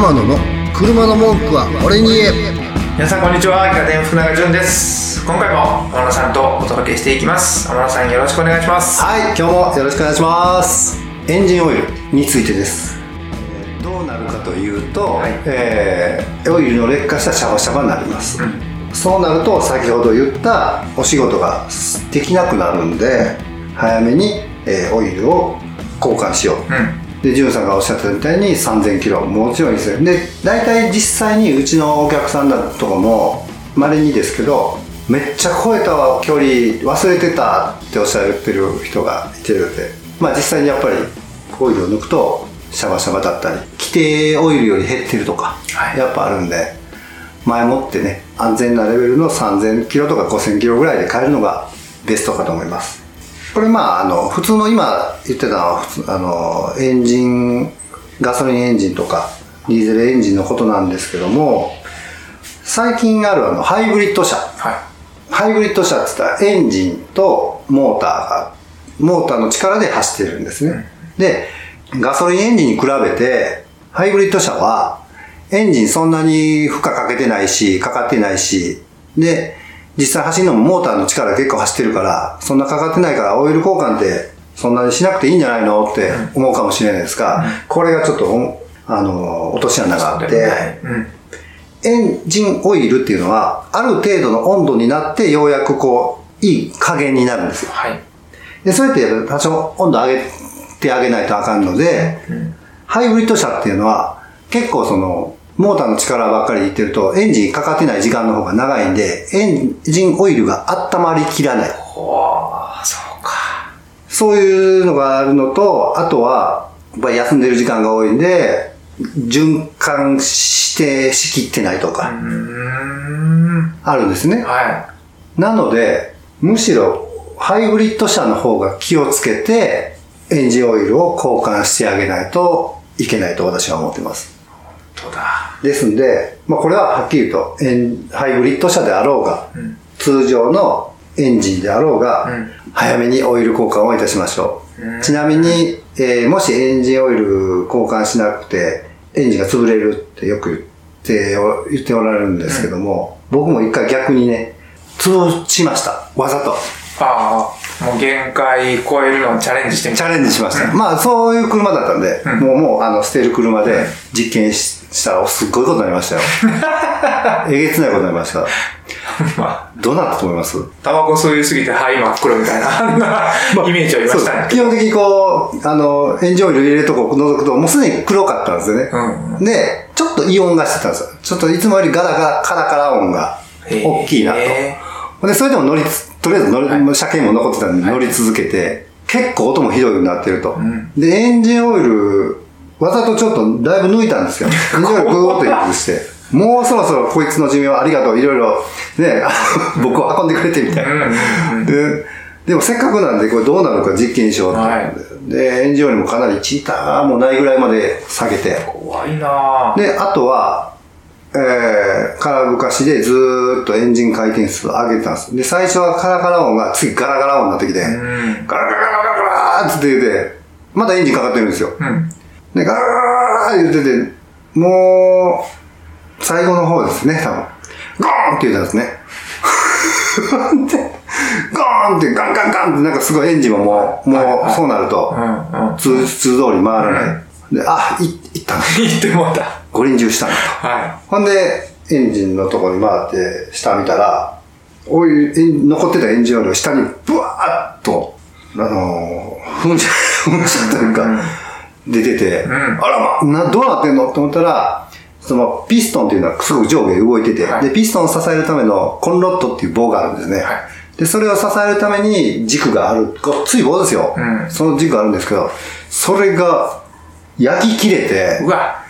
天野の車の文句は俺に言え皆さんこんにちは家電福永潤です今回も天野さんとお届けしていきます天野さんよろしくお願いしますはい、今日もよろしくお願いします。エンジンオイルについてです。えーどうなるかというと、はいえーオイルの劣化したシャバシャバになります。そうなると、先ほど言ったお仕事ができなくなるんで、早めに、えーオイルを交換しよう。うんで、ジュンさんがおっしゃったみたいに3000キロ。もちろんいいですよ。で、大体実際にうちのお客さんだとかも、稀にですけど、めっちゃ超えたわ距離忘れてたっておっしゃってる人がいてるので、まあ実際にやっぱりオイルを抜くとシャバシャバだったり、規定オイルより減ってるとか、はいやっぱあるんで、前もってね、安全なレベルの3000キロとか5000キロぐらいで買えるのがベストかと思います。これまあ、あの、普通の今言ってたのは、あの、エンジン、ガソリンエンジンとか、ディーゼルエンジンのことなんですけども、最近あるあの、ハイブリッド車。はハイブリッド車って言ったらエンジンとモーターが、モーターの力で走ってるんですね。で、ガソリンエンジンに比べて、ハイブリッド車は、エンジンそんなに負荷かけてないし、かかってないし、で、実際走るのもモーターの力結構走ってるから、そんなかかってないからオイル交換ってそんなにしなくていいんじゃないのって思うかもしれないですが、これがちょっとあの、落とし穴があいって、うんエンジンオイルっていうのは、ある程度の温度になって、ようやくこう、いい加減になるんですよ。はい。で、そうやって多少温度上げてあげないとあかんので、ハイブリッド車っていうのは、結構その、モーターの力ばっかり言ってると、エンジンかかってない時間の方が長いんで、エンジンオイルが温まりきらない。そうかそういうのがあるのと、あとは、やっぱり休んでる時間が多いんで、循環してしきってないとうか、あるんですね。はなので、むしろハイブリッド車の方が気をつけて、エンジンオイルを交換してあげないといけないと私は思ってます。ですんで、まあこれははっきり言うと、エンハイブリッド車であろうが、通常のエンジンであろうが、うん早めにオイル交換をいたしましょう。うんちなみに、えーもしエンジンオイル交換しなくて、エンジンが潰れるってよく言ってお言っておられるんですけども、僕も一回逆にね、潰しました。わざと。ああもう限界超えるのをチャレンジしてみたチャレンジしました。まあ、そういう車だったんで、もう、もう、あの、捨てる車で実験ししたら、すっごいことになりましたよ。えげつないことになりました。まあどうなったと思います？タバコ吸いすぎて肺真っ黒みたいな あんなイメージありましたね基本的にこう、あの、エンジンオイル入れるとこ覗くと、もうすでに黒かったんですよね。うで、ちょっとイオンがしてたんですよ。ちょっといつもよりガラガラ、カラカラ音が大きいなと。へで、それでも乗りつ、とりあえず乗り、もう車検も残ってたんで乗り続けて、結構音もひどいようになってると。で、エンジンオイル、わざとちょっとだいぶ抜いたんですよ。エンジンオイルグーッと入れして。もうそろそろこいつの寿命ありがとう、いろいろ、ね、僕を運んでくれてみたいな。で、でもせっかくなんで、これどうなるか実験しようって、はいで、エンジンオイルもかなりチーターもないぐらいまで下げて。怖いなぁで、あとは、えー、空ぶかしでずーっとエンジン回転数を上げてたんです。で、最初はカラカラ音が次ガラガラ音になってきて、んガラガラガラガラーって言ってて、まだエンジンかかってるんですよ。うんで、ガーって言ってて、もう、最後の方ですね、多分。ゴーンって言ったんですね。で、ゴーンってガンガンガンってなんかすごいエンジンももう、もうそうなると、通通通り回らない。で、あ、い、いったな。言ってもうた五輪中したなと。はほんで、エンジンのとこに回って、下見たら、おい、エン残ってたエンジンオイルが下にブワーッと、あのー、噴射、噴射というか、出てて、ん。あらま、な、どうなってんの？と思ったら、そのピストンっていうのはすごく上下動いてて、はい。で、ピストンを支えるためのコンロットっていう棒があるんですね。はい。で、それを支えるために軸がある、ごっつい棒ですよ。うん。その軸があるんですけど、それが焼き切れてい、うわ。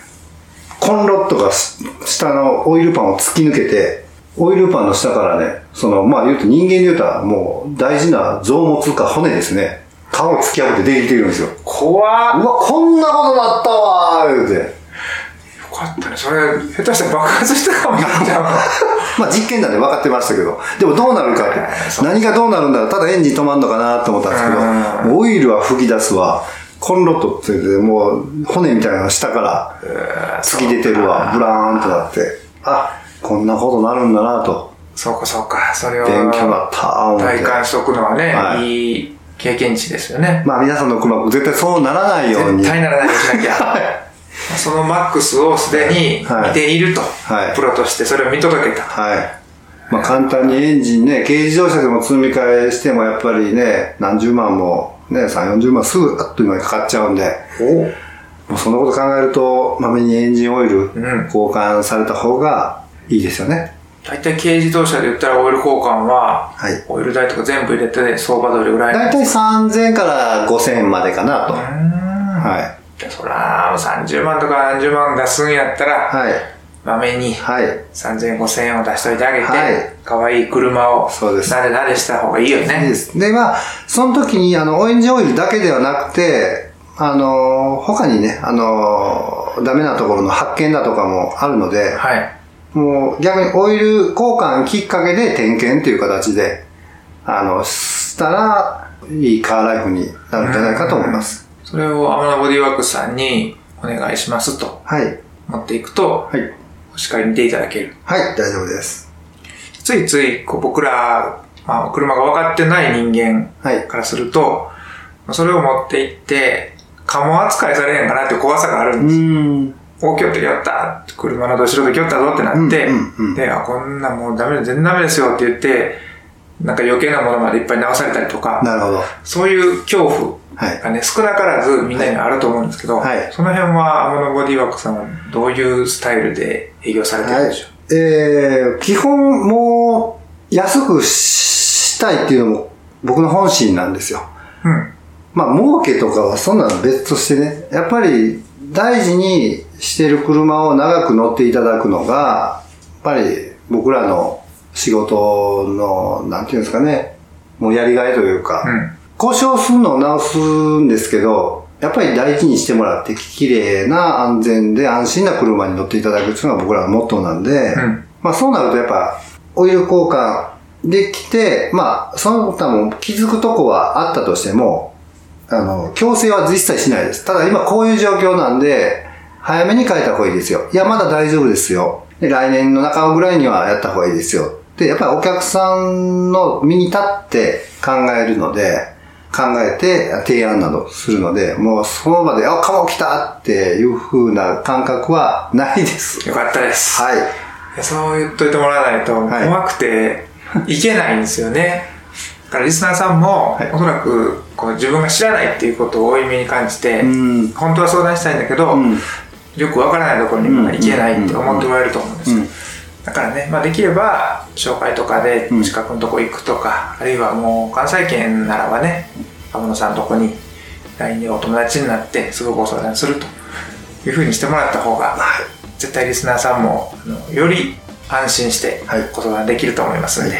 コンロットがす下のオイルパンを突き抜けて、オイルパンの下からね、その、まあ言うと人間で言うたらもう大事な臓物か骨ですね。皮を突き破って出てきてるんですよ。怖っ。うわ、こんなことなったわー言うて。よかったね。それ下手したら爆発したかもしれない。まあ実験なんで分かってましたけど、でもどうなるかって、何がどうなるんだろう、ただエンジン止まんのかなと思ったんですけど、オイルは吹き出すわ、コンロットってもう骨みたいなのが下から突き出てるわ、ブラーンとなって、あ、こんなことなるんだなと。そうかそうか。それを勉強になった。体感しとくのはね、はい。いい経験値ですよね。まあ皆さんの車も絶対そうならないように。絶対ならないようにしなきゃ。そのマックスをすでに見ていると、はいプロとしてそれを見届けた。はい。まあ簡単にエンジンね、軽自動車でも積み替えしてもやっぱりね、何十万もね、3、40万すぐあっという間にかかっちゃうんで、もうそんなこと考えると、まめにエンジンオイルん交換された方がいいですよね。大体軽自動車で言ったらオイル交換は、はいオイル代とか全部入れて相場どれぐらい？だいたい3000から5000までかなと。はい。そら、30万とか何十万出すんやったら、はい。まめにはい。3000、5000円を出しといてあげて、はい可愛い車をそうですなでなでした方がいいよいいでね。す。で、まあ、その時に、あの、エンジンオイルだけではなくて、あの、他にね、あの、ダメなところの発見だとかもあるので、はい。もう逆にオイル交換きっかけで点検という形で、あの、したら、いいカーライフになるんじゃないかと思います。それを天野ボディワークスさんにお願いしますとはい。持っていくと、はい。しっかり見ていただける。はい、大丈夫です。ついついこう僕ら、まあ、車が分かってない人間はい。からすると、それを持っていって、カモ扱いされへんかなって怖さがあるんうです。ん。おきょってきよった車のどしろできよったぞってなって、うんうんうんで、あ、こんなんもうダメだ、全然ダメですよって言って、なんか余計なものまでいっぱい直されたりとか、なるほど。そういう恐怖はい。がね、少なからずみんなにはあると思うんですけど、はいその辺は天野ボディワークさんはどういうスタイルで営業されてるんでしょう、えー、基本もう安くしたいっていうのも僕の本心なんですよ。うん。まあ儲けとかはそんなの別としてね、やっぱり大事にしてる車を長く乗っていただくのが、やっぱり僕らの仕事の、なんていうんですかね、もうやりがいというか、うん。故障するのを直すんですけど、やっぱり大事にしてもらって、綺麗な安全で安心な車に乗っていただくっていうのが僕らのモットーなんで、うんまあそうなるとやっぱ、オイル交換できて、まあその他も気づくとこはあったとしても、あの、強制は実際しないです。ただ今こういう状況なんで、早めに変えた方がいいですよ。いや、まだ大丈夫ですよ。で、来年の中ぐらいにはやった方がいいですよ。で、やっぱりお客さんの身に立って考えるので、考えて提案などするので、もうその場で、あ、カモ来たっていう風な感覚はないです。よかったです。はい。そう言っといてもらわないとはい怖くていけないんですよね。だからリスナーさんも、はいおそらくこう自分が知らないっていうことを多い目に感じて、うん本当は相談したいんだけど、うんよくわからないところに行けないって思っておられると思うんですよ。うん。だからね、まあ、できれば紹介とかでうん。近くのとこ行くとか、あるいはもう関西圏ならばね天野さんのとこに LINE でお友達になってすぐご相談するというふうにしてもらった方が、絶対リスナーさんもあのより安心してはい。ご相談できると思いますので、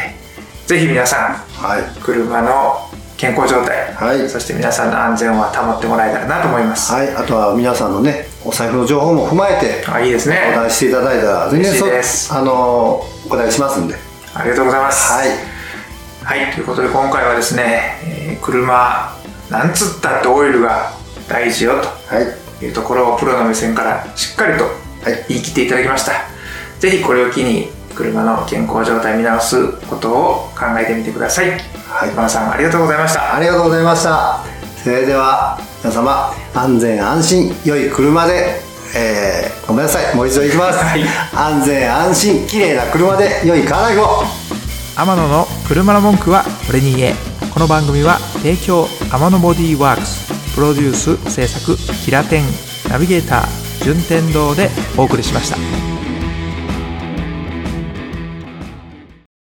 ぜひ皆さはい。ん車の健康状態、はいそして皆さんの安全は保ってもらえたらなと思います、はい。あとは皆さんのね、お財布の情報も踏まえて、あいいですねお答えしていただいたら、全然嬉しいそですあの、お答えしますんで。ありがとうございますはい。はい、ということで今回はですね、えー車、なんつったってオイルが大事よはい。というところをプロの目線からしっかりとはい言い切っていただきました。ぜひこれを機に車の健康状態見直すことを考えてみてください。はい馬野さんありがとうございました。ありがとうございました。それでは、皆様、安全安心、良い車で、えー、ごめんなさい、もう一度いきます。はい安全安心、綺麗な車で、良いカーライフを。天野の車の文句は俺に言え。この番組は提供天野ボディーワークス、プロデュース制作キラテン、ナビゲーター順天堂でお送りしました。